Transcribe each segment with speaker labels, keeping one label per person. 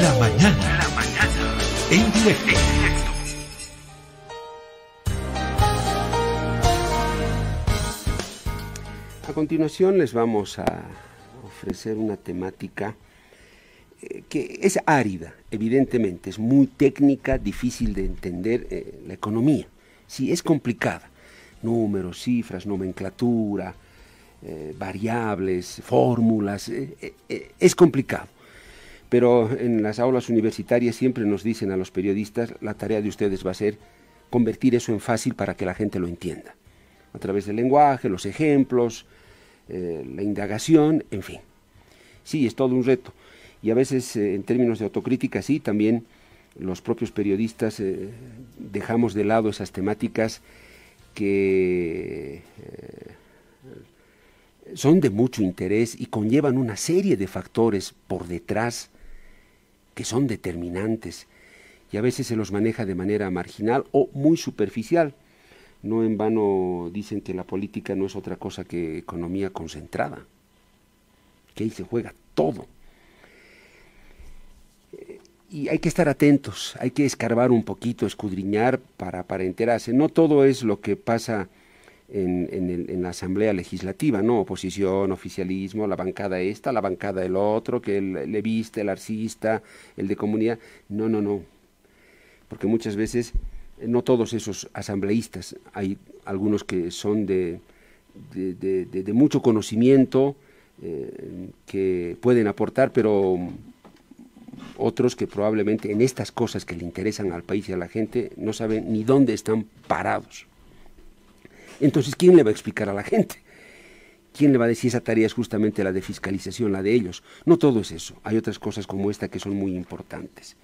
Speaker 1: La mañana. La mañana. En directo.
Speaker 2: A continuación les vamos a ofrecer una temática eh, que es árida, evidentemente, es muy técnica, difícil de entender eh, la economía. Sí, es complicada. Números, cifras, nomenclatura, eh, variables, fórmulas, es complicado. Pero en las aulas universitarias siempre nos dicen a los periodistas, la tarea de ustedes va a ser convertir eso en fácil para que la gente lo entienda. A través del lenguaje, los ejemplos, la indagación, en fin. Sí, es todo un reto y a veces eh, en términos de autocrítica sí, también los propios periodistas eh, dejamos de lado esas temáticas que eh, son de mucho interés y conllevan una serie de factores por detrás que son determinantes y a veces se los maneja de manera marginal o muy superficial. No en vano dicen que la política no es otra cosa que economía concentrada, que ahí se juega todo y hay que estar atentos, hay que escarbar un poquito, escudriñar para, para enterarse. No todo es lo que pasa en, la Asamblea Legislativa, ¿no? Oposición, oficialismo, la bancada esta, la bancada el otro, que el levista, el arcista, el de comunidad. No, no, no. Porque muchas veces, eh, no todos esos asambleístas, hay algunos que son de, mucho conocimiento, eh, que pueden aportar, pero otros que probablemente en estas cosas que le interesan al país y a la gente no saben ni dónde están parados. Entonces, ¿quién le va a explicar a la gente? ¿Quién le va a decir esa tarea es justamente la de fiscalización, la de ellos? No todo es eso, hay otras cosas como esta que son muy importantes.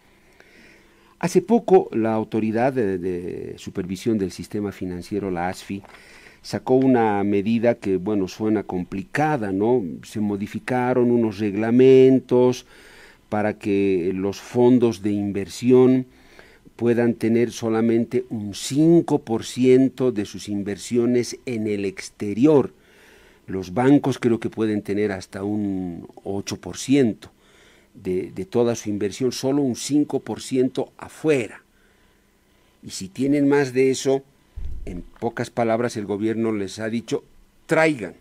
Speaker 2: Hace poco la Autoridad de, de Supervisión del Sistema Financiero, la ASFI, sacó una medida que, bueno, suena complicada, ¿no? Se modificaron unos reglamentos, para que los fondos de inversión puedan tener solamente un 5% de sus inversiones en el exterior. Los bancos creo que pueden tener hasta un 8% de, de toda su inversión, solo un 5% afuera. Y si tienen más de eso, en pocas palabras el gobierno les ha dicho, traigan.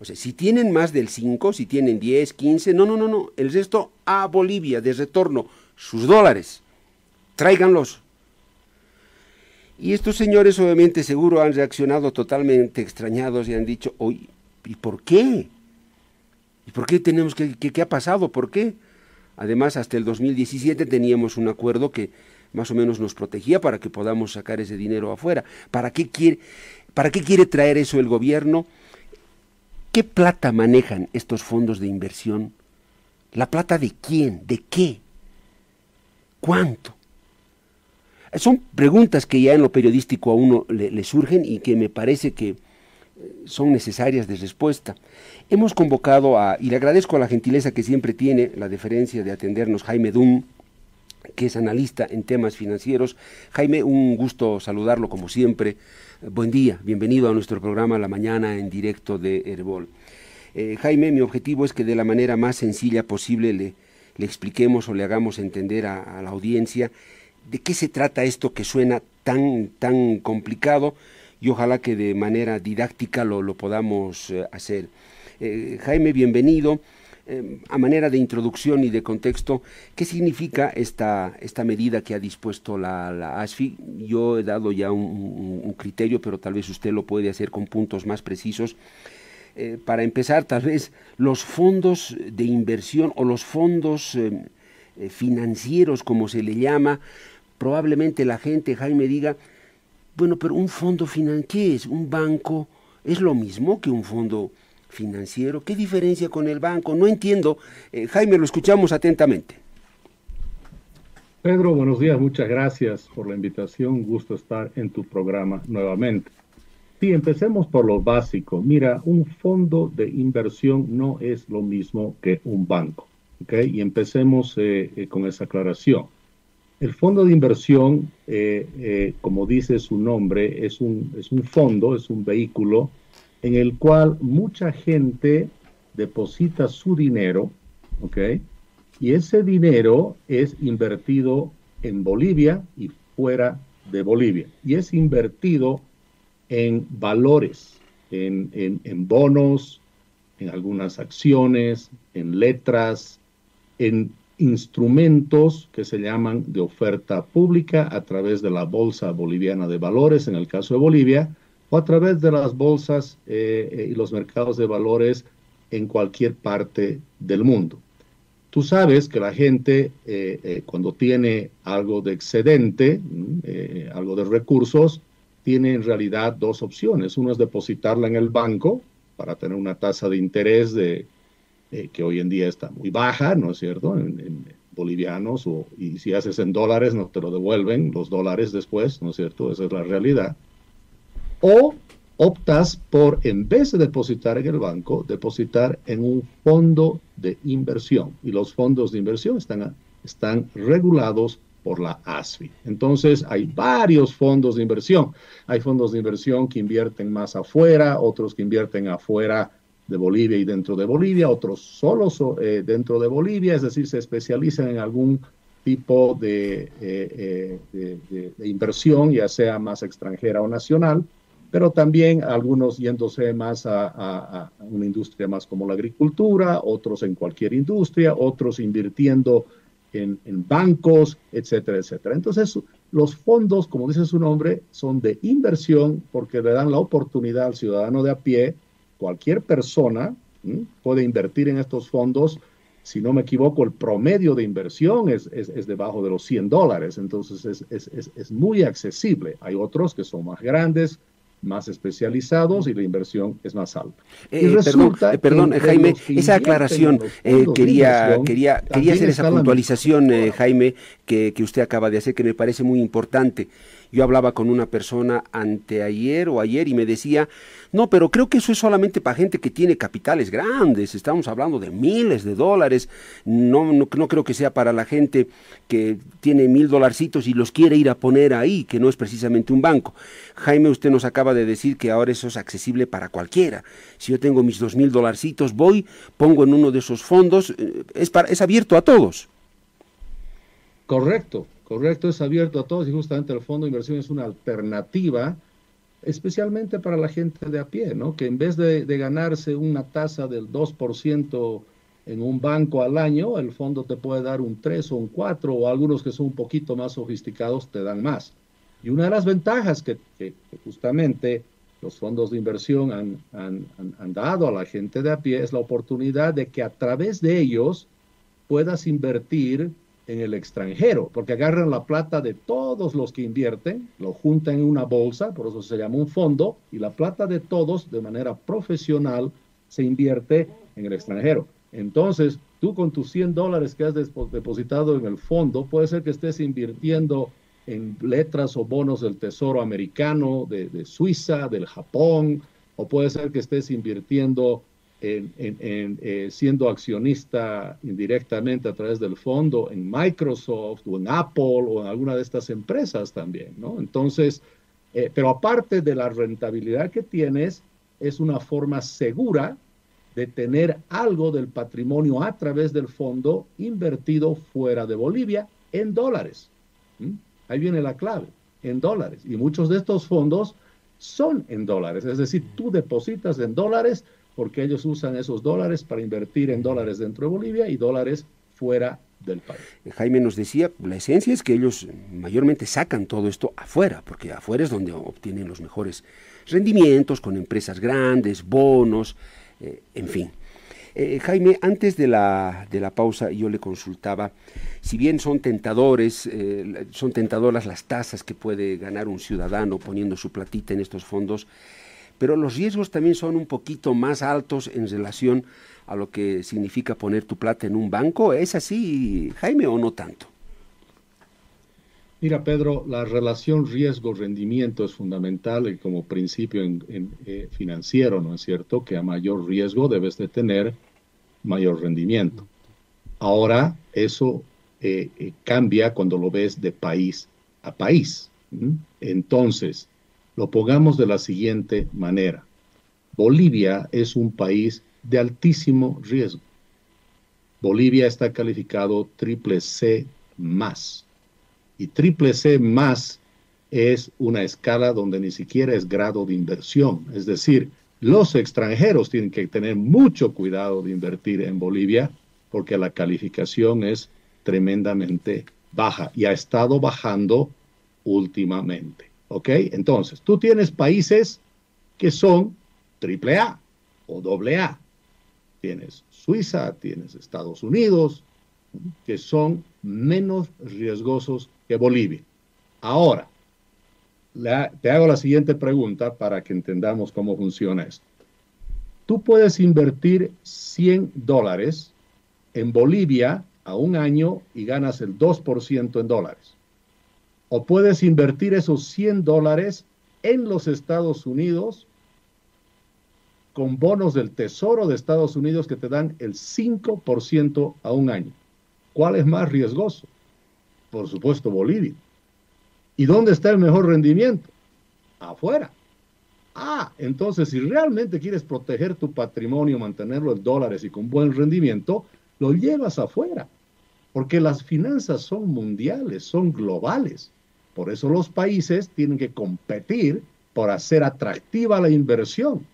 Speaker 2: O sea, si tienen más del 5, si tienen 10, 15, no, no, no, no, el resto a Bolivia de retorno, sus dólares, tráiganlos. Y estos señores obviamente seguro han reaccionado totalmente extrañados y han dicho, ¿y por qué? ¿Y por qué tenemos que, qué ha pasado? ¿Por qué? Además, hasta el 2017 teníamos un acuerdo que más o menos nos protegía para que podamos sacar ese dinero afuera. ¿Para qué quiere, para qué quiere traer eso el gobierno? ¿Qué plata manejan estos fondos de inversión? ¿La plata de quién? ¿De qué? ¿Cuánto? Son preguntas que ya en lo periodístico a uno le, surgen y que me parece que eh, son necesarias de respuesta. Hemos convocado a, y le agradezco la gentileza que siempre tiene, la deferencia de atendernos Jaime Dum, que es analista en temas financieros. Jaime, un gusto saludarlo como siempre. Buen día, bienvenido a nuestro programa La Mañana en directo de Herbol. Eh, Jaime, mi objetivo es que de la manera más sencilla posible le, le expliquemos o le hagamos entender a, la audiencia de qué se trata esto que suena tan, tan complicado y ojalá que de manera didáctica lo, lo podamos eh, hacer. Eh, Jaime, bienvenido. Em, a manera de introducción y de contexto, ¿qué significa esta, esta medida que ha dispuesto la, ASFI? Yo he dado ya un, criterio, pero tal vez usted lo puede hacer con puntos más precisos. Eh, para empezar, tal vez los fondos de inversión o los fondos eh, financieros, como se le llama, probablemente la gente, Jaime, diga, bueno, pero un fondo financiero. ¿Un banco? ¿Es lo mismo que un fondo financiero. ¿Qué diferencia con el banco? No entiendo. Eh, Jaime, lo escuchamos atentamente.
Speaker 3: Pedro, buenos días, muchas gracias por la invitación. Gusto estar en tu programa nuevamente. Sí, empecemos por lo básico. Mira, un fondo de inversión no es lo mismo que un banco. Y empecemos eh, eh, con esa aclaración. El fondo de inversión, como dice su nombre, es un, es un fondo, es un vehículo en el cual mucha gente deposita su dinero, ¿ok? Y ese dinero es invertido en Bolivia y fuera de Bolivia. Y es invertido en valores, en, en bonos, en algunas acciones, en letras, en instrumentos que se llaman de oferta pública a través de la Bolsa Boliviana de Valores, en el caso de Bolivia, o a través de las bolsas eh, eh, y los mercados de valores en cualquier parte del mundo. Tú sabes que la gente eh, cuando tiene algo de excedente, mm, algo de recursos, tiene en realidad dos opciones. Uno es depositarla en el banco para tener una tasa de interés de eh, que hoy en día está muy baja, ¿no es cierto? En, bolivianos, o, y si haces en dólares, no te lo devuelven los dólares después, ¿no es cierto? Esa es la realidad. O optas por, en vez de depositar en el banco, depositar en un fondo de inversión. Y los fondos de inversión están, están regulados por la ASFI. Entonces, hay varios fondos de inversión. Hay fondos de inversión que invierten más afuera, otros que invierten afuera de Bolivia y dentro de Bolivia, otros solo eh, dentro de Bolivia, es decir, se especializan en algún tipo de, eh, eh, de, inversión, ya sea más extranjera o nacional, pero también algunos yéndose más a, una industria más como la agricultura, otros en cualquier industria, otros invirtiendo en, en bancos, etcétera, etcétera. Entonces, los fondos, como dice su nombre, son de inversión porque le dan la oportunidad al ciudadano de a pie cualquier persona puede invertir en estos fondos. Si no me equivoco, el promedio de inversión es, es, debajo de los 100 dólares, entonces es, muy accesible. Hay otros que son más grandes, más especializados y la inversión es más alta.
Speaker 2: Eh, resulta perdón, eh, Jaime, esa aclaración, eh, quería, quería, quería hacer esa puntualización, Jaime, que, que usted acaba de hacer, que me parece muy importante. Yo hablaba con una persona anteayer o ayer y me decía, no, pero creo que eso es solamente para gente que tiene capitales grandes, estamos hablando de miles de dólares, no, no, creo que sea para la gente que tiene mil dolarcitos y los quiere ir a poner ahí, que no es precisamente un banco. Jaime, usted nos acaba de decir que ahora eso es accesible para cualquiera. Si yo tengo mis dos mil dolarcitos, voy, pongo en uno de esos fondos, eh, es, para, es abierto a todos.
Speaker 3: Correcto, Correcto, es abierto a todos y justamente el fondo de inversión es una alternativa, especialmente para la gente de a pie, ¿no? Que en vez de, ganarse una tasa del 2% en un banco al año, el fondo te puede dar un 3 o un 4, o algunos que son un poquito más sofisticados te dan más. Y una de las ventajas que, justamente los fondos de inversión han, han, dado a la gente de a pie es la oportunidad de que a través de ellos puedas invertir en el extranjero, porque agarran la plata de todos los que invierten, lo juntan en una bolsa, por eso se llama un fondo, y la plata de todos de manera profesional se invierte en el extranjero. Entonces, tú con tus 100 dólares que has depositado en el fondo, puede ser que estés invirtiendo en letras o bonos del Tesoro americano, de, de Suiza, del Japón, o puede ser que estés invirtiendo eh, siendo accionista indirectamente a través del fondo en Microsoft o en Apple o en alguna de estas empresas también, ¿no? Entonces, eh, pero aparte de la rentabilidad que tienes, es una forma segura de tener algo del patrimonio a través del fondo invertido fuera de Bolivia en dólares. Ahí viene la clave, en dólares. Y muchos de estos fondos son en dólares, es decir, tú depositas en dólares, porque ellos usan esos dólares para invertir en dólares dentro de Bolivia y dólares fuera del país.
Speaker 2: Jaime nos decía, la esencia es que ellos mayormente sacan todo esto afuera, porque afuera es donde obtienen los mejores rendimientos, con empresas grandes, bonos, eh, en fin. Eh, Jaime, antes de la, de la pausa yo le consultaba, si bien son tentadores, eh, son tentadoras las tasas que puede ganar un ciudadano poniendo su platita en estos fondos, pero los riesgos también son un poquito más altos en relación a lo que significa poner tu plata en un banco. ¿Es así, Jaime, o no tanto?
Speaker 3: Mira, Pedro, la relación riesgo-rendimiento es fundamental como principio eh, financiero, ¿no es cierto? Que a mayor riesgo debes de tener mayor rendimiento. Ahora, eso eh, eh, cambia cuando lo ves de país a país. Entonces, lo pongamos de la siguiente manera. Bolivia es un país de altísimo riesgo. Bolivia está calificado triple C más. Y triple C más es una escala donde ni siquiera es grado de inversión. Es decir, los extranjeros tienen que tener mucho cuidado de invertir en Bolivia porque la calificación es tremendamente baja y ha estado bajando últimamente. ¿Ok? Entonces, tú tienes países que son triple A o doble A. Tienes Suiza, tienes Estados Unidos, que son menos riesgosos que Bolivia. Ahora, te hago la siguiente pregunta para que entendamos cómo funciona esto. Tú puedes invertir 100 dólares en Bolivia a un año y ganas el 2% en dólares. O puedes invertir esos 100 dólares en los Estados Unidos con bonos del Tesoro de Estados Unidos que te dan el 5% a un año. ¿Cuál es más riesgoso? Por supuesto, Bolivia. ¿Y dónde está el mejor rendimiento? Afuera. Ah, entonces si realmente quieres proteger tu patrimonio, mantenerlo en dólares y con buen rendimiento, lo llevas afuera. Porque las finanzas son mundiales, son globales. Por eso los países tienen que competir por hacer atractiva la inversión.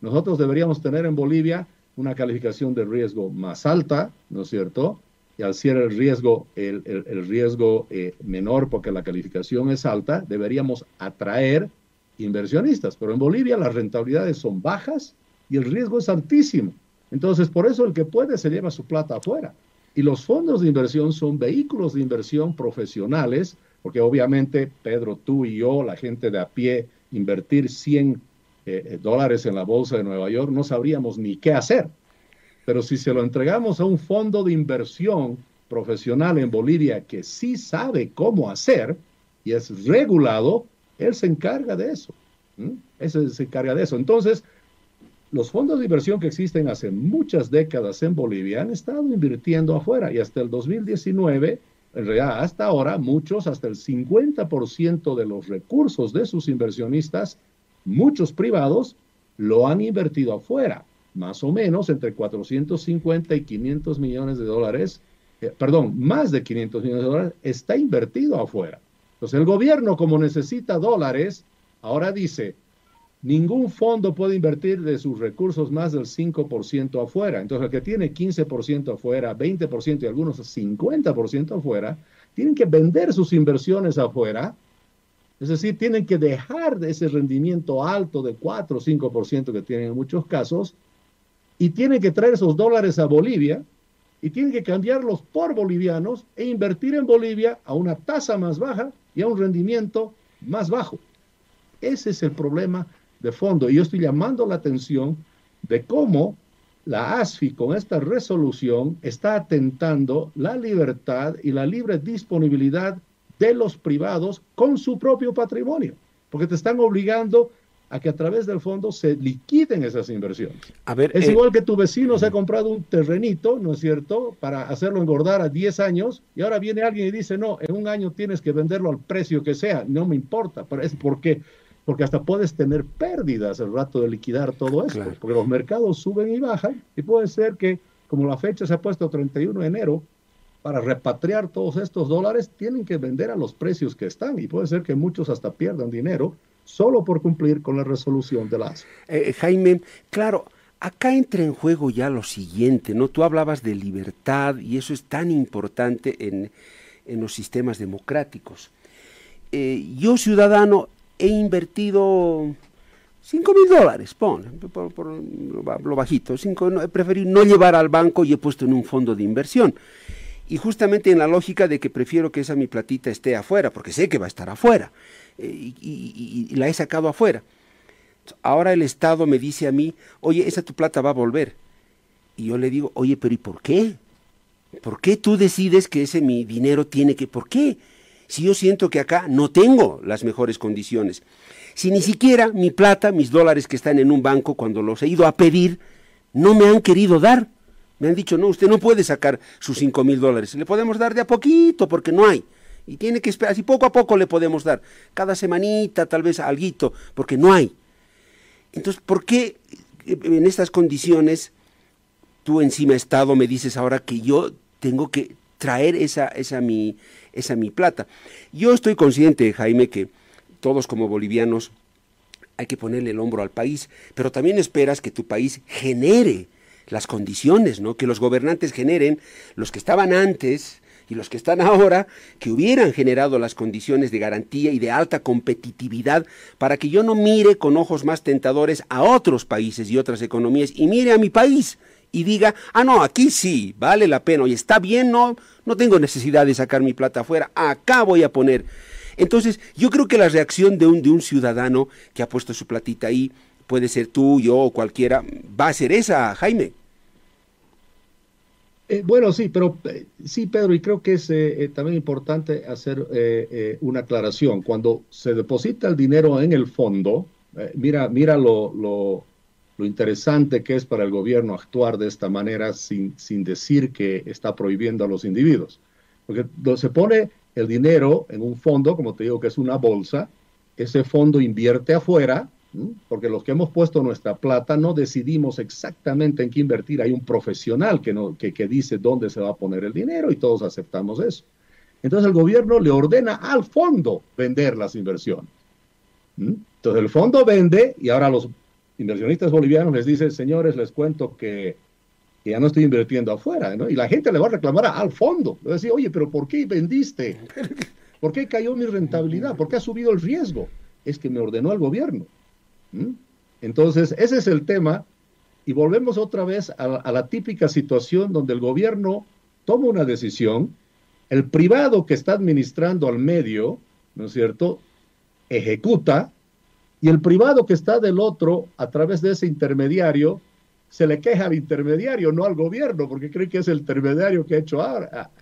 Speaker 3: Nosotros deberíamos tener en Bolivia una calificación de riesgo más alta, ¿no es cierto? y al ser el riesgo, el, riesgo eh, menor porque la calificación es alta, deberíamos atraer inversionistas. Pero en Bolivia las rentabilidades son bajas y el riesgo es altísimo. Entonces, por eso el que puede se lleva su plata afuera. Y los fondos de inversión son vehículos de inversión profesionales, porque obviamente Pedro, tú y yo, la gente de a pie, invertir 100 eh, eh, dólares en la bolsa de Nueva York, no sabríamos ni qué hacer. Pero si se lo entregamos a un fondo de inversión profesional en Bolivia que sí sabe cómo hacer y es regulado, él se encarga de eso. Ese se encarga de eso. Entonces, los fondos de inversión que existen hace muchas décadas en Bolivia han estado invirtiendo afuera y hasta el 2019, en realidad hasta ahora, muchos, hasta el 50% de los recursos de sus inversionistas, muchos privados, lo han invertido afuera más o menos entre 450 y 500 millones de dólares, eh, perdón, más de 500 millones de dólares está invertido afuera. Entonces el gobierno como necesita dólares, ahora dice, ningún fondo puede invertir de sus recursos más del 5% afuera. Entonces el que tiene 15% afuera, 20% y algunos 50% afuera, tienen que vender sus inversiones afuera. Es decir, tienen que dejar de ese rendimiento alto de 4 o 5% que tienen en muchos casos y tiene que traer esos dólares a Bolivia y tiene que cambiarlos por bolivianos e invertir en Bolivia a una tasa más baja y a un rendimiento más bajo. Ese es el problema de fondo. Y yo estoy llamando la atención de cómo la ASFI con esta resolución está atentando la libertad y la libre disponibilidad de los privados con su propio patrimonio, porque te están obligando a que a través del fondo se liquiden esas inversiones. A ver, es eh, igual que tu vecino se ha comprado un terrenito, ¿no es cierto?, para hacerlo engordar a 10 años y ahora viene alguien y dice, no, en un año tienes que venderlo al precio que sea, no me importa, pero es porque porque hasta puedes tener pérdidas el rato de liquidar todo esto, porque los mercados suben y bajan y puede ser que como la fecha se ha puesto 31 de enero, para repatriar todos estos dólares tienen que vender a los precios que están y puede ser que muchos hasta pierdan dinero solo por cumplir con la resolución de las.
Speaker 2: Eh, Jaime, claro, acá entra en juego ya lo siguiente, ¿no? Tú hablabas de libertad y eso es tan importante en, los sistemas democráticos. Eh, yo, ciudadano, he invertido 5 mil dólares, pon, por, lo bajito, he preferido no llevar al banco y he puesto en un fondo de inversión. Y justamente en la lógica de que prefiero que esa mi platita esté afuera, porque sé que va a estar afuera. Eh, y, la he sacado afuera. Ahora el Estado me dice a mí, oye, esa tu plata va a volver. Y yo le digo, oye, pero ¿y por qué? ¿Por qué tú decides que ese mi dinero tiene que... ¿Por qué? Si yo siento que acá no tengo las mejores condiciones. Si ni siquiera mi plata, mis dólares que están en un banco, cuando los he ido a pedir, no me han querido dar. Me han dicho, no, usted no puede sacar sus cinco mil dólares. Le podemos dar de a poquito porque no hay. Y tiene que esperar, así poco a poco le podemos dar, cada semanita tal vez alguito, porque no hay. Entonces, ¿por qué en estas condiciones tú encima Estado me dices ahora que yo tengo que traer esa, esa, mi, esa mi plata. Yo estoy consciente, Jaime, que todos como bolivianos hay que ponerle el hombro al país, pero también esperas que tu país genere las condiciones, ¿no? Que los gobernantes generen, los que estaban antes y los que están ahora, que hubieran generado las condiciones de garantía y de alta competitividad para que yo no mire con ojos más tentadores a otros países y otras economías y mire a mi país y diga, ah, no, aquí sí, vale la pena, y está bien, no, no tengo necesidad de sacar mi plata afuera, acá voy a poner. Entonces, yo creo que la reacción de un, de un ciudadano que ha puesto su platita ahí, puede ser tú, yo o cualquiera, va a ser esa, Jaime.
Speaker 3: Eh, bueno, sí, pero eh, sí, Pedro, y creo que es eh, también importante hacer una aclaración. Cuando se deposita el dinero en el fondo, mira, mira lo, lo, lo, interesante que es para el gobierno actuar de esta manera sin, sin decir que está prohibiendo a los individuos. Porque se pone el dinero en un fondo, como te digo, que es una bolsa, ese fondo invierte afuera, porque los que hemos puesto nuestra plata no decidimos exactamente en qué invertir. Hay un profesional que, no, que, que dice dónde se va a poner el dinero y todos aceptamos eso. Entonces el gobierno le ordena al fondo vender las inversiones. Entonces el fondo vende y ahora los inversionistas bolivianos les dicen, señores, les cuento que, ya no estoy invirtiendo afuera. Y la gente le va a reclamar al fondo. Le va a decir, oye, pero ¿por qué vendiste? ¿Por qué cayó mi rentabilidad? ¿Por qué ha subido el riesgo? Es que me ordenó el gobierno. Entonces, ese es el tema. Y volvemos otra vez a, la típica situación donde el gobierno toma una decisión, el privado que está administrando al medio, ¿no es cierto?, ejecuta, y el privado que está del otro, a través de ese intermediario, se le queja al intermediario, no al gobierno, porque cree que es el intermediario que ha hecho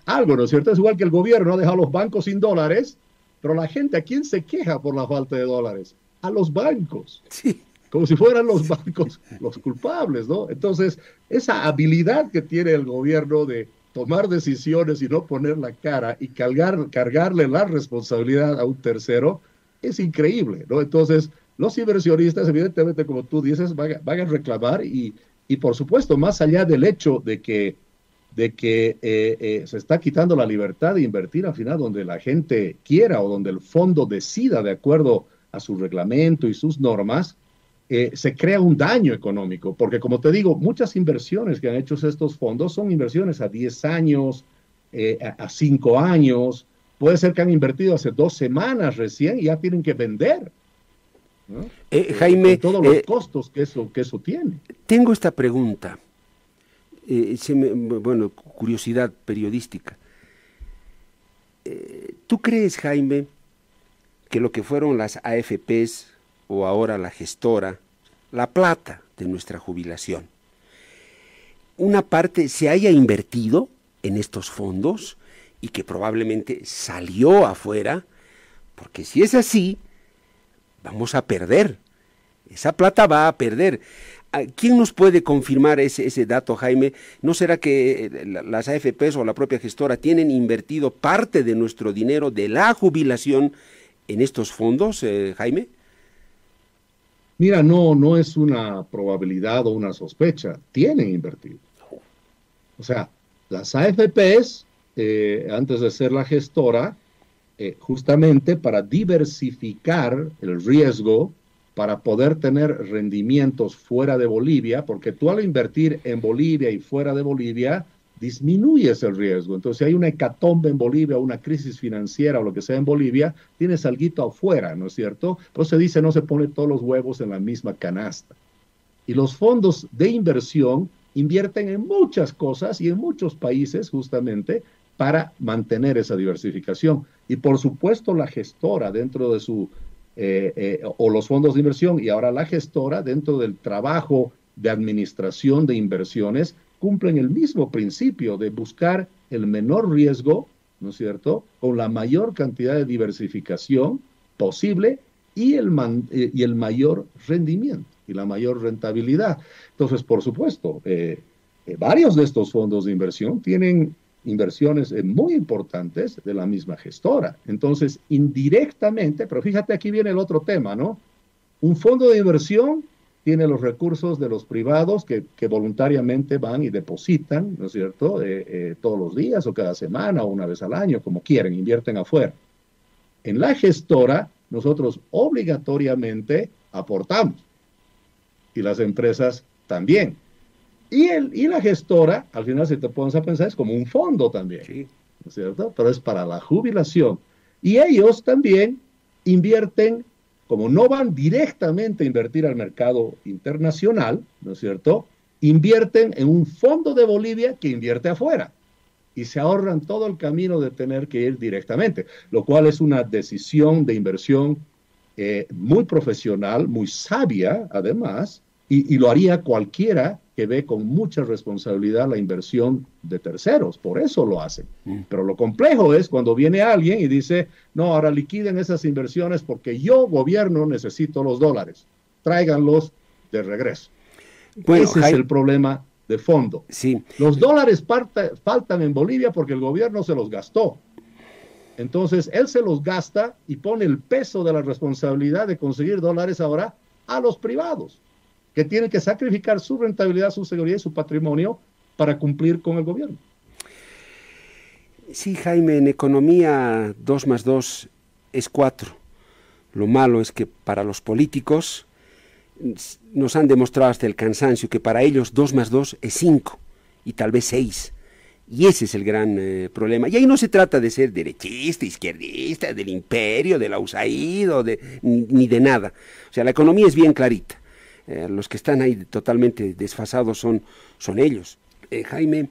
Speaker 3: algo, ¿no es cierto? Es igual que el gobierno ha dejado los bancos sin dólares, pero la gente, ¿a quién se queja por la falta de dólares? a los bancos.
Speaker 2: Sí.
Speaker 3: Como si fueran los bancos los culpables, ¿no? Entonces, esa habilidad que tiene el gobierno de tomar decisiones y no poner la cara y cargar, cargarle la responsabilidad a un tercero es increíble, ¿no? Entonces, los inversionistas, evidentemente, como tú dices, van, a reclamar y, y, por supuesto, más allá del hecho de que, de que eh, eh, se está quitando la libertad de invertir al final donde la gente quiera o donde el fondo decida de acuerdo a su reglamento y sus normas, eh, se crea un daño económico, porque como te digo, muchas inversiones que han hecho estos fondos son inversiones a 10 años, a 5 años, puede ser que han invertido hace dos semanas recién y ya tienen que vender.
Speaker 2: Eh, Jaime,
Speaker 3: todos los costos que eso, que eso tiene.
Speaker 2: Tengo esta pregunta, bueno, curiosidad periodística. ¿Tú crees, Jaime, que lo que fueron las AFPs o ahora la gestora, la plata de nuestra jubilación, una parte se haya invertido en estos fondos y que probablemente salió afuera, porque si es así, vamos a perder. Esa plata va a perder. Ah, ¿Quién nos puede confirmar ese, ese, dato, Jaime? ¿No será que eh, las AFPs o la propia gestora tienen invertido parte de nuestro dinero de la jubilación en estos fondos, eh, Jaime?
Speaker 3: Mira, no, no es una probabilidad o una sospecha, tienen invertido. O sea, las AFPs, eh, antes de ser la gestora, eh, justamente para diversificar el riesgo, para poder tener rendimientos fuera de Bolivia, porque tú al invertir en Bolivia y fuera de Bolivia, disminuyes el riesgo. Entonces, si hay una hecatombe en Bolivia, una crisis financiera o lo que sea en Bolivia, tienes algo afuera, ¿no es cierto? Por se dice, no se pone todos los huevos en la misma canasta. Y los fondos de inversión invierten en muchas cosas y en muchos países justamente para mantener esa diversificación. Y por supuesto la gestora dentro de su, eh, eh, o los fondos de inversión y ahora la gestora dentro del trabajo de administración de inversiones cumplen el mismo principio de buscar el menor riesgo, ¿no es cierto?, con la mayor cantidad de diversificación posible y el, eh, y el mayor rendimiento y la mayor rentabilidad. Entonces, por supuesto, varios de estos fondos de inversión tienen inversiones muy importantes de la misma gestora. Entonces, indirectamente, pero fíjate, aquí viene el otro tema, ¿no? Un fondo de inversión tiene los recursos de los privados que, voluntariamente van y depositan, ¿no es cierto?, eh, eh, todos los días o cada semana o una vez al año, como quieren, invierten afuera. En la gestora, nosotros obligatoriamente aportamos y las empresas también. Y, el, y la gestora, al final, si te pones a pensar, es como un fondo también, ¿no es cierto? Pero es para la jubilación. Y ellos también invierten como no van directamente a invertir al mercado internacional, ¿no es cierto? Invierten en un fondo de Bolivia que invierte afuera y se ahorran todo el camino de tener que ir directamente, lo cual es una decisión de inversión eh, muy profesional, muy sabia además, y, lo haría cualquiera que ve con mucha responsabilidad la inversión de terceros, por eso lo hacen. Mm. Pero lo complejo es cuando viene alguien y dice, no, ahora liquiden esas inversiones porque yo, gobierno, necesito los dólares, tráiganlos de regreso. Ese es el problema de fondo.
Speaker 2: Sí.
Speaker 3: Los dólares faltan en Bolivia porque el gobierno se los gastó. Entonces, él se los gasta y pone el peso de la responsabilidad de conseguir dólares ahora a los privados que tienen que sacrificar su rentabilidad, su seguridad y su patrimonio para cumplir con el gobierno.
Speaker 2: Sí, Jaime, en economía 2 más 2 es 4. Lo malo es que para los políticos nos han demostrado hasta el cansancio que para ellos 2 más 2 es 5 y tal vez 6. Y ese es el gran eh, problema. Y ahí no se trata de ser derechista, izquierdista, del imperio, del USAID, de, ni de nada. O sea, la economía es bien clarita. Eh, los que están ahí totalmente desfasados son, son ellos. Eh, Jaime,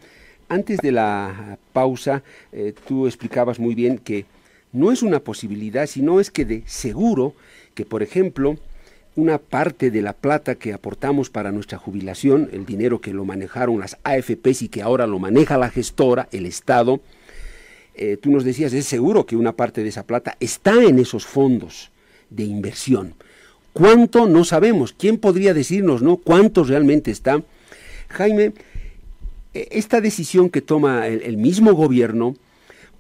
Speaker 2: antes de la pausa, eh, tú explicabas muy bien que no es una posibilidad, sino es que de seguro que, por ejemplo, una parte de la plata que aportamos para nuestra jubilación, el dinero que lo manejaron las AFPs y que ahora lo maneja la gestora, el Estado, tú nos decías, es seguro que una parte de esa plata está en esos fondos de inversión. ¿Cuánto? No sabemos. ¿Quién podría decirnos, no? ¿Cuánto realmente está? Jaime, e, esta decisión que toma el, mismo gobierno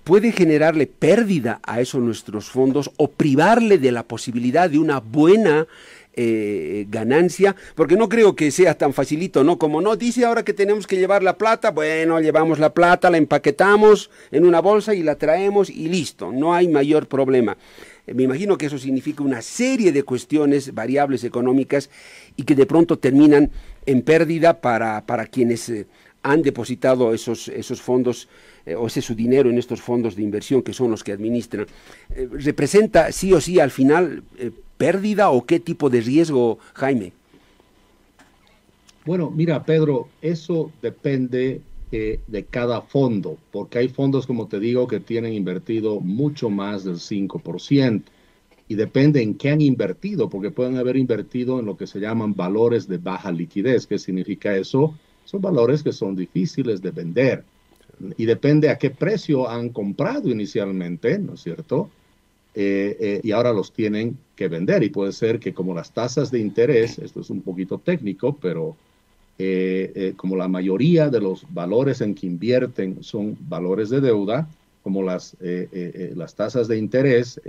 Speaker 2: puede generarle pérdida a esos nuestros fondos o privarle de la posibilidad de una buena eh, ganancia, porque no creo que sea tan facilito, ¿no? Como no, dice ahora que tenemos que llevar la plata, bueno, llevamos la plata, la empaquetamos en una bolsa y la traemos y listo, no hay mayor problema. Eh, me imagino que eso significa una serie de cuestiones, variables económicas, y que de pronto terminan en pérdida para, para quienes eh, han depositado esos, esos fondos eh, o ese su dinero en estos fondos de inversión que son los que administran. ¿Representa sí o sí al final pérdida o qué tipo de riesgo, Jaime?
Speaker 3: Bueno, mira, Pedro, eso depende de cada fondo, porque hay fondos, como te digo, que tienen invertido mucho más del 5%. Y depende en qué han invertido, porque pueden haber invertido en lo que se llaman valores de baja liquidez. ¿Qué significa eso? Son valores que son difíciles de vender. Y depende a qué precio han comprado inicialmente, ¿no es cierto? Eh, eh, y ahora los tienen que vender. Y puede ser que como las tasas de interés, esto es un poquito técnico, pero eh, eh, como la mayoría de los valores en que invierten son valores de deuda, como las, eh, las tasas de interés,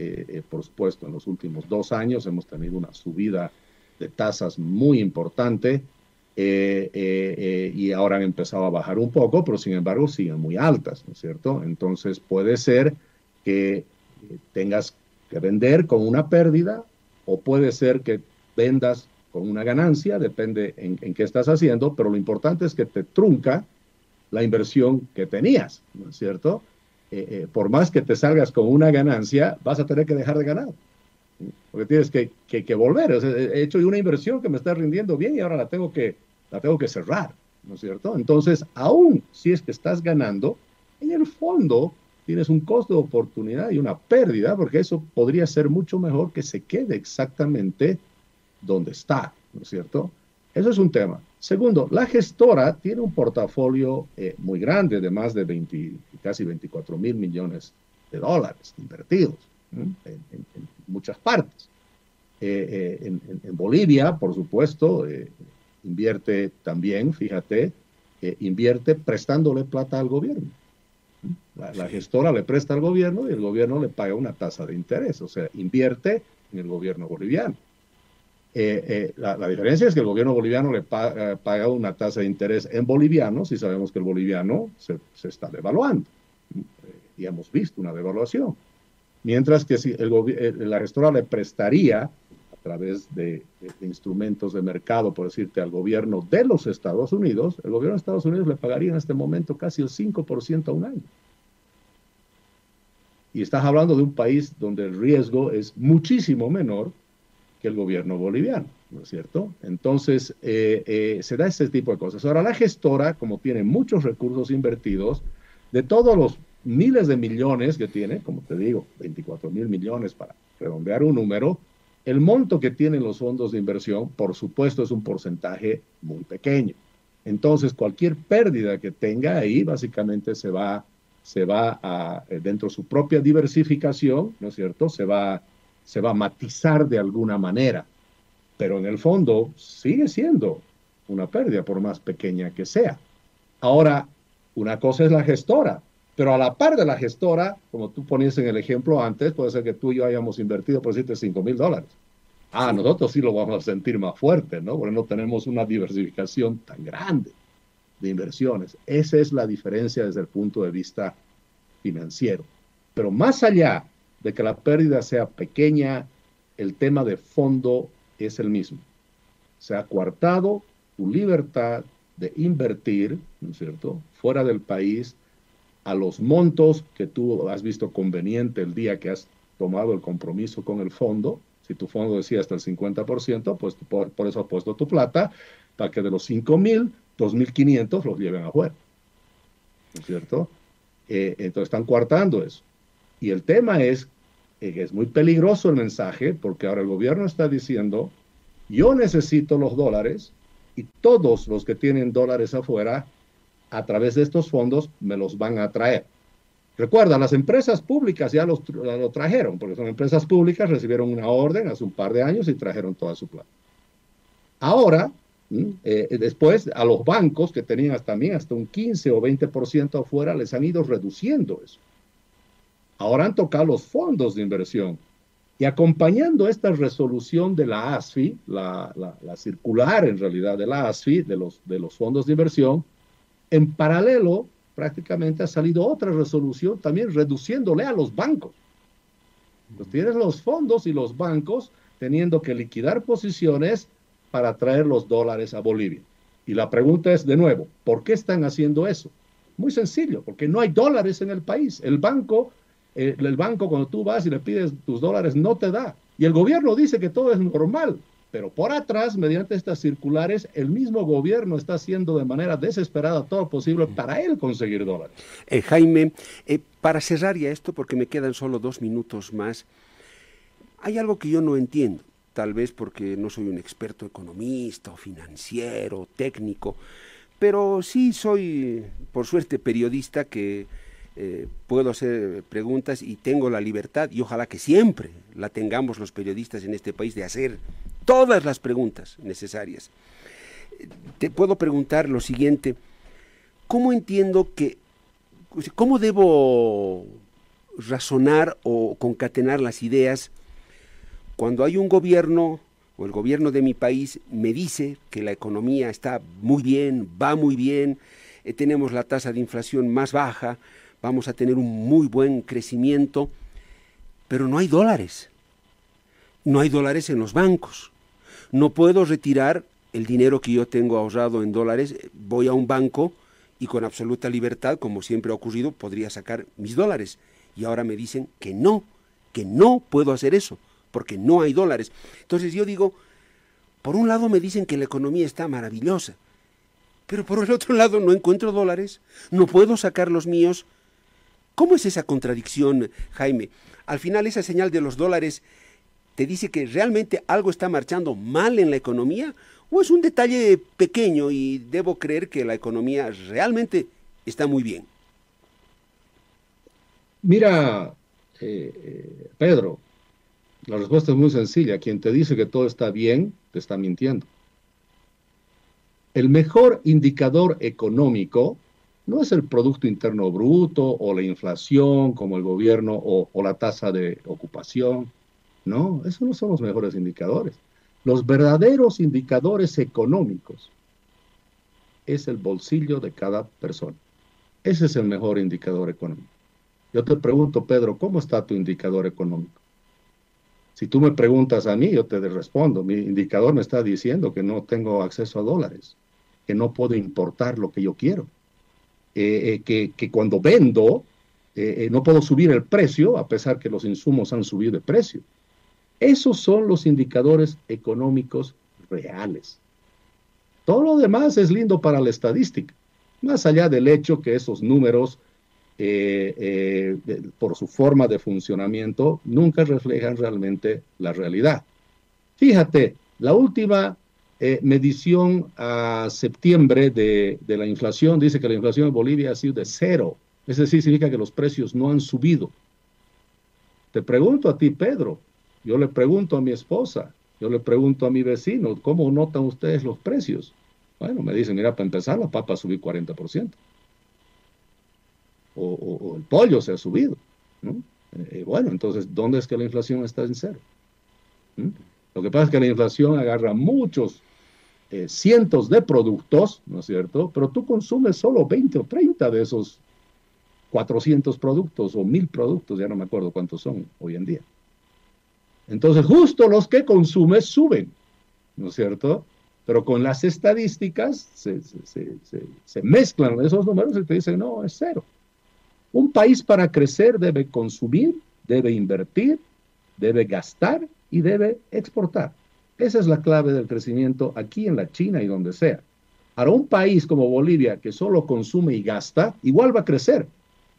Speaker 3: por supuesto, en los últimos dos años hemos tenido una subida de tasas muy importante y ahora han empezado a bajar un poco, pero sin embargo siguen muy altas, ¿no es cierto? Entonces puede ser que tengas que vender con una pérdida o puede ser que vendas con una ganancia, depende en, qué estás haciendo, pero lo importante es que te trunca la inversión que tenías, ¿no es cierto? Eh, eh, por más que te salgas con una ganancia, vas a tener que dejar de ganar, porque tienes que, que, volver. he hecho una inversión que me está rindiendo bien y ahora la tengo que, la tengo que cerrar, ¿no es cierto? Entonces, aún si es que estás ganando, en el fondo tienes un costo de oportunidad y una pérdida, porque eso podría ser mucho mejor que se quede exactamente dónde está, ¿no es cierto? Eso es un tema. Segundo, la gestora tiene un portafolio eh, muy grande de más de 20, casi 24 mil millones de dólares invertidos en, muchas partes. Eh, eh, en, Bolivia, por supuesto, invierte también, fíjate, invierte prestándole plata al gobierno. la, gestora le presta al gobierno y el gobierno le paga una tasa de interés, o sea, invierte en el gobierno boliviano. Eh, eh, la, diferencia es que el gobierno boliviano le paga una tasa de interés en bolivianos y sabemos que el boliviano se, se está devaluando. y hemos visto una devaluación. Mientras que si el, la gestora le prestaría través de, instrumentos de mercado, por decirte, al gobierno de los Estados Unidos, el gobierno de Estados Unidos le pagaría en este momento casi el 5% a un año. Y estás hablando de un país donde el riesgo es muchísimo menor el gobierno boliviano, ¿no es cierto? Entonces, eh, eh, se da ese tipo de cosas. Ahora, la gestora, como tiene muchos recursos invertidos, de todos los miles de millones que tiene, como te digo, 24 mil millones para redondear un número, el monto que tienen los fondos de inversión, por supuesto, es un porcentaje muy pequeño. Entonces, cualquier pérdida que tenga ahí, básicamente se va, se va a, eh, dentro de su propia diversificación, ¿no es cierto? Se va, se va a matizar de alguna manera. Pero en el fondo sigue siendo una pérdida, por más pequeña que sea. Ahora, una cosa es la gestora, pero a la par de la gestora, como tú ponías en el ejemplo antes, puede ser que tú y yo hayamos invertido, por decirte, 5 mil dólares. Ah, nosotros sí lo vamos a sentir más fuerte, ¿no? Porque no tenemos una diversificación tan grande de inversiones. Esa es la diferencia desde el punto de vista financiero. Pero más allá de que la pérdida sea pequeña, el tema de fondo es el mismo. Se ha coartado tu libertad de invertir, ¿no es cierto?, fuera del país a los montos que tú has visto conveniente el día que has tomado el compromiso con el fondo. Si tu fondo decía hasta el 50%, pues por, eso has puesto tu plata para que de los 5 mil, 2.500 los lleven afuera. ¿No es cierto? Eh, entonces están coartando eso. Y el tema es es muy peligroso el mensaje porque ahora el gobierno está diciendo, yo necesito los dólares y todos los que tienen dólares afuera a través de estos fondos me los van a traer. Recuerda, las empresas públicas ya los, lo trajeron, porque son empresas públicas, recibieron una orden hace un par de años y trajeron toda su plata. Ahora, eh, después, a los bancos que tenían también hasta un 15 o 20% afuera, les han ido reduciendo eso. Ahora han tocado los fondos de inversión. Y acompañando esta resolución de la ASFI, la, la, circular en realidad de la ASFI, de los, fondos de inversión, en paralelo, prácticamente ha salido otra resolución también reduciéndole a los bancos. Pues tienes los fondos y los bancos teniendo que liquidar posiciones para traer los dólares a Bolivia. Y la pregunta es de nuevo, ¿por qué están haciendo eso? Muy sencillo, porque no hay dólares en el país. El banco, eh, el banco cuando tú vas y le pides tus dólares no te da. Y el gobierno dice que todo es normal. Pero por atrás, mediante estas circulares, el mismo gobierno está haciendo de manera desesperada todo lo posible para él conseguir dólares.
Speaker 2: Eh, Jaime, eh, para cerrar ya esto, porque me quedan solo dos minutos más, hay algo que yo no entiendo, tal vez porque no soy un experto economista o financiero, técnico, pero sí soy, por suerte, periodista que eh, puedo hacer preguntas y tengo la libertad, y ojalá que siempre la tengamos los periodistas en este país, de hacer todas las preguntas necesarias. Te puedo preguntar lo siguiente, ¿cómo entiendo que, cómo debo razonar o concatenar las ideas cuando hay un gobierno o el gobierno de mi país me dice que la economía está muy bien, va muy bien, eh, tenemos la tasa de inflación más baja, vamos a tener un muy buen crecimiento, pero no hay dólares. No hay dólares en los bancos. No puedo retirar el dinero que yo tengo ahorrado en dólares, voy a un banco y con absoluta libertad, como siempre ha ocurrido, podría sacar mis dólares. Y ahora me dicen que no, que no puedo hacer eso, porque no hay dólares. Entonces yo digo, por un lado me dicen que la economía está maravillosa, pero por el otro lado no encuentro dólares, no puedo sacar los míos. ¿Cómo es esa contradicción, Jaime? Al final esa señal de los dólares te dice que realmente algo está marchando mal en la economía o es un detalle pequeño y debo creer que la economía realmente está muy bien?
Speaker 3: Mira, eh, eh, Pedro, la respuesta es muy sencilla. Quien te dice que todo está bien, te está mintiendo. El mejor indicador económico no es el Producto Interno Bruto o la inflación como el gobierno o la tasa de ocupación no, esos no son los mejores indicadores. Los verdaderos indicadores económicos es el bolsillo de cada persona. Ese es el mejor indicador económico. Yo te pregunto, Pedro, ¿cómo está tu indicador económico? Si tú me preguntas a mí, yo te respondo. Mi indicador me está diciendo que no tengo acceso a dólares, que no puedo importar lo que yo quiero, eh, eh, que, cuando vendo eh, no puedo subir el precio a pesar que los insumos han subido de precio. Esos son los indicadores económicos reales. Todo lo demás es lindo para la estadística, más allá del hecho que esos números por su forma de funcionamiento, nunca reflejan realmente la realidad. Fíjate, la última eh, medición a septiembre de, la inflación dice que la inflación en Bolivia ha sido de cero. Es decir, significa que los precios no han subido. Te pregunto a ti, Pedro, yo le pregunto a mi esposa, yo le pregunto a mi vecino, ¿cómo notan ustedes los precios? Bueno, me dicen, mira, para empezar, la papa subió 40% o, el pollo se ha subido. ¿no? Eh, bueno, entonces, ¿dónde es que la inflación está en cero? ¿Mm? Lo que pasa es que la inflación agarra muchos, eh, cientos de productos, ¿no es cierto? Pero tú consumes solo 20 o 30 de esos 400 productos o 1000 productos, ya no me acuerdo cuántos son hoy en día. Entonces, justo los que consumes suben, ¿no es cierto? Pero con las estadísticas se, se, se mezclan esos números y te dicen, no, es cero. Un país para crecer debe consumir, debe invertir, debe gastar y debe exportar. Esa es la clave del crecimiento aquí en la China y donde sea. Ahora, un país como Bolivia que solo consume y gasta, igual va a crecer.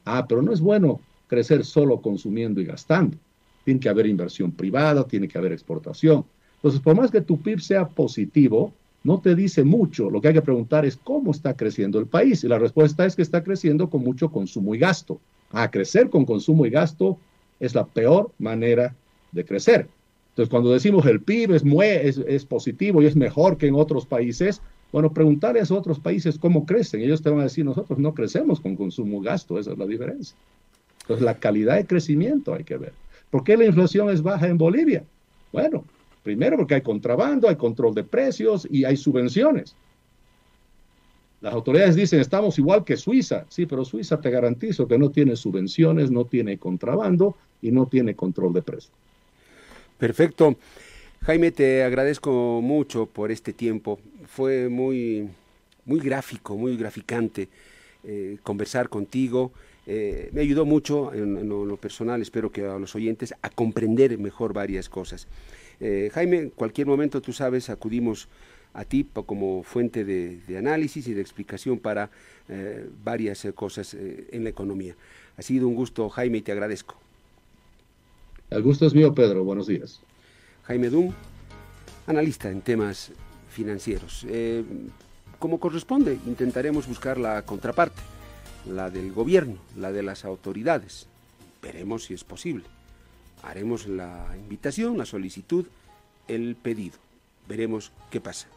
Speaker 3: Ah, pero no es bueno crecer solo consumiendo y gastando. Tiene que haber inversión privada, tiene que haber exportación. Entonces, por más que tu PIB sea positivo, no te dice mucho. Lo que hay que preguntar es cómo está creciendo el país. Y la respuesta es que está creciendo con mucho consumo y gasto. A crecer con consumo y gasto es la peor manera de crecer. Entonces, cuando decimos el PIB es, es, positivo y es mejor que en otros países, bueno, preguntarle a esos otros países cómo crecen. Ellos te van a decir, nosotros no crecemos con consumo gasto, esa es la diferencia. Entonces, la calidad de crecimiento hay que ver. ¿Por qué la inflación es baja en Bolivia? Bueno, Primero porque hay contrabando, hay control de precios y hay subvenciones. Las autoridades dicen, estamos igual que Suiza. Sí, pero Suiza te garantizo que no tiene subvenciones, no tiene contrabando y no tiene control de precios.
Speaker 2: Perfecto. Jaime, te agradezco mucho por este tiempo. Fue muy, muy gráfico, muy graficante eh, conversar contigo. Eh, me ayudó mucho en, lo personal, espero que a los oyentes, a comprender mejor varias cosas. Eh, Jaime, en cualquier momento, tú sabes, acudimos a ti como fuente de, análisis y de explicación para varias cosas en la economía. Ha sido un gusto, Jaime, y te agradezco.
Speaker 3: El gusto es mío, Pedro. Buenos días.
Speaker 2: Jaime Dum, analista en temas financieros. como corresponde, intentaremos buscar la contraparte, la del gobierno, la de las autoridades. Veremos si es posible haremos la invitación, la solicitud, el pedido. Veremos qué pasa.